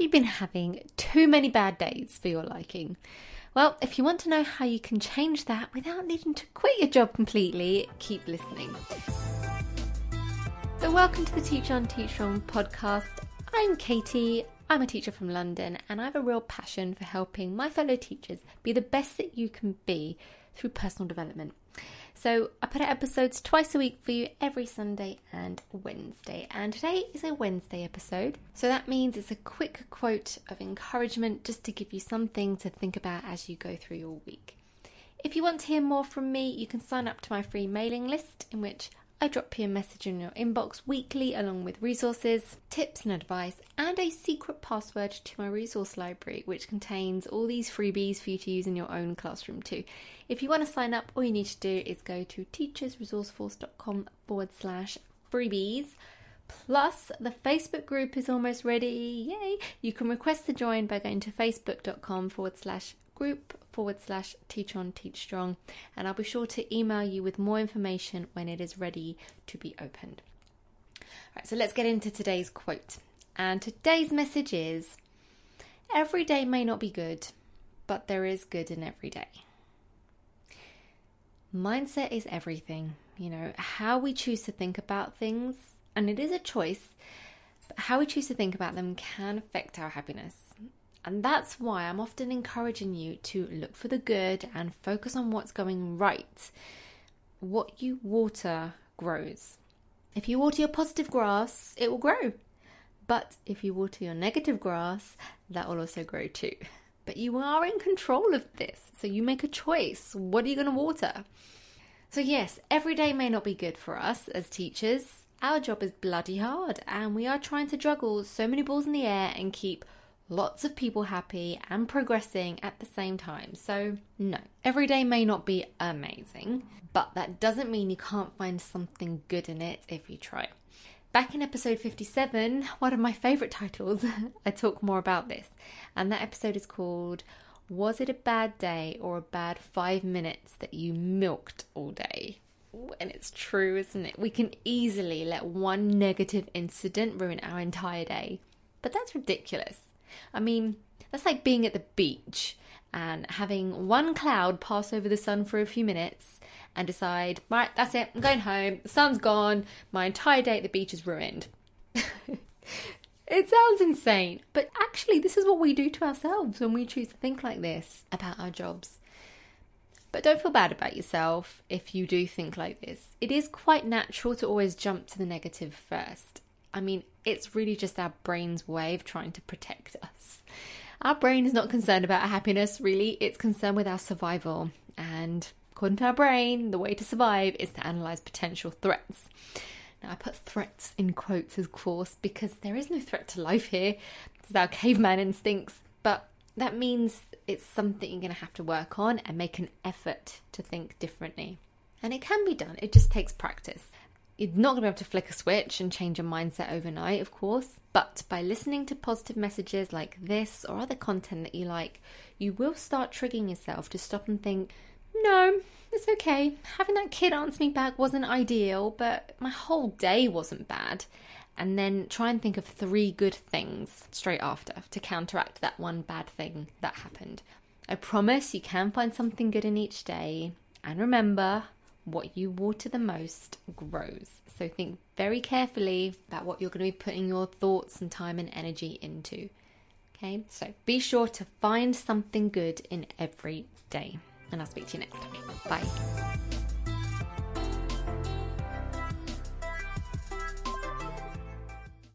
You been having too many bad days for your liking? Well, if you want to know how you can change that without needing to quit your job completely, keep listening. So, welcome to the Teach on Teach Strong podcast. I'm Katie. I'm a teacher from London, and I have a real passion for helping my fellow teachers be the best that you can be through personal development. So I put out episodes twice a week for you every Sunday and Wednesday. And today is a Wednesday episode. So that means it's a quick quote of encouragement just to give you something to think about as you go through your week. If you want to hear more from me, you can sign up to my free mailing list in which I drop you a message in your inbox weekly along with resources, tips and advice, and a secret password to my resource library, which contains all these freebies for you to use in your own classroom too. If you want to sign up, all you need to do is go to teachersresourceforce.com forward slash freebies. Plus, the Facebook group is almost ready. Yay! You can request to join by going to facebook.com forward slash group forward slash teach on teach strong, and I'll be sure to email you with more information when it is ready to be opened. Right, so let's get into today's quote. And today's message is Every day may not be good, but there is good in every day. Mindset is everything, you know, how we choose to think about things, and it is a choice, but how we choose to think about them can affect our happiness. And that's why I'm often encouraging you to look for the good and focus on what's going right. What you water grows. If you water your positive grass, it will grow. But if you water your negative grass, that will also grow too. But you are in control of this, so you make a choice. What are you going to water? So, yes, every day may not be good for us as teachers. Our job is bloody hard, and we are trying to juggle so many balls in the air and keep lots of people happy and progressing at the same time. So, no, every day may not be amazing, but that doesn't mean you can't find something good in it if you try. Back in episode 57, one of my favourite titles, I talk more about this, and that episode is called Was It a Bad Day or a Bad Five Minutes That You Milked All Day? And it's true, isn't it? We can easily let one negative incident ruin our entire day. But that's ridiculous. I mean, that's like being at the beach and having one cloud pass over the sun for a few minutes and decide, right, that's it, I'm going home, the sun's gone, my entire day at the beach is ruined. it sounds insane, but actually, this is what we do to ourselves when we choose to think like this about our jobs. But don't feel bad about yourself if you do think like this. It is quite natural to always jump to the negative first. I mean, it's really just our brain's way of trying to protect us. Our brain is not concerned about our happiness, really, it's concerned with our survival. And according to our brain, the way to survive is to analyze potential threats. Now, I put threats in quotes, of course, because there is no threat to life here. It's our caveman instincts, but that means it's something you're going to have to work on and make an effort to think differently. And it can be done, it just takes practice. You're not going to be able to flick a switch and change your mindset overnight, of course, but by listening to positive messages like this or other content that you like, you will start triggering yourself to stop and think, no, it's okay. Having that kid answer me back wasn't ideal, but my whole day wasn't bad. And then try and think of three good things straight after to counteract that one bad thing that happened. I promise you can find something good in each day. And remember, what you water the most grows. So think very carefully about what you're going to be putting your thoughts and time and energy into. Okay, so be sure to find something good in every day. And I'll speak to you next time. Bye.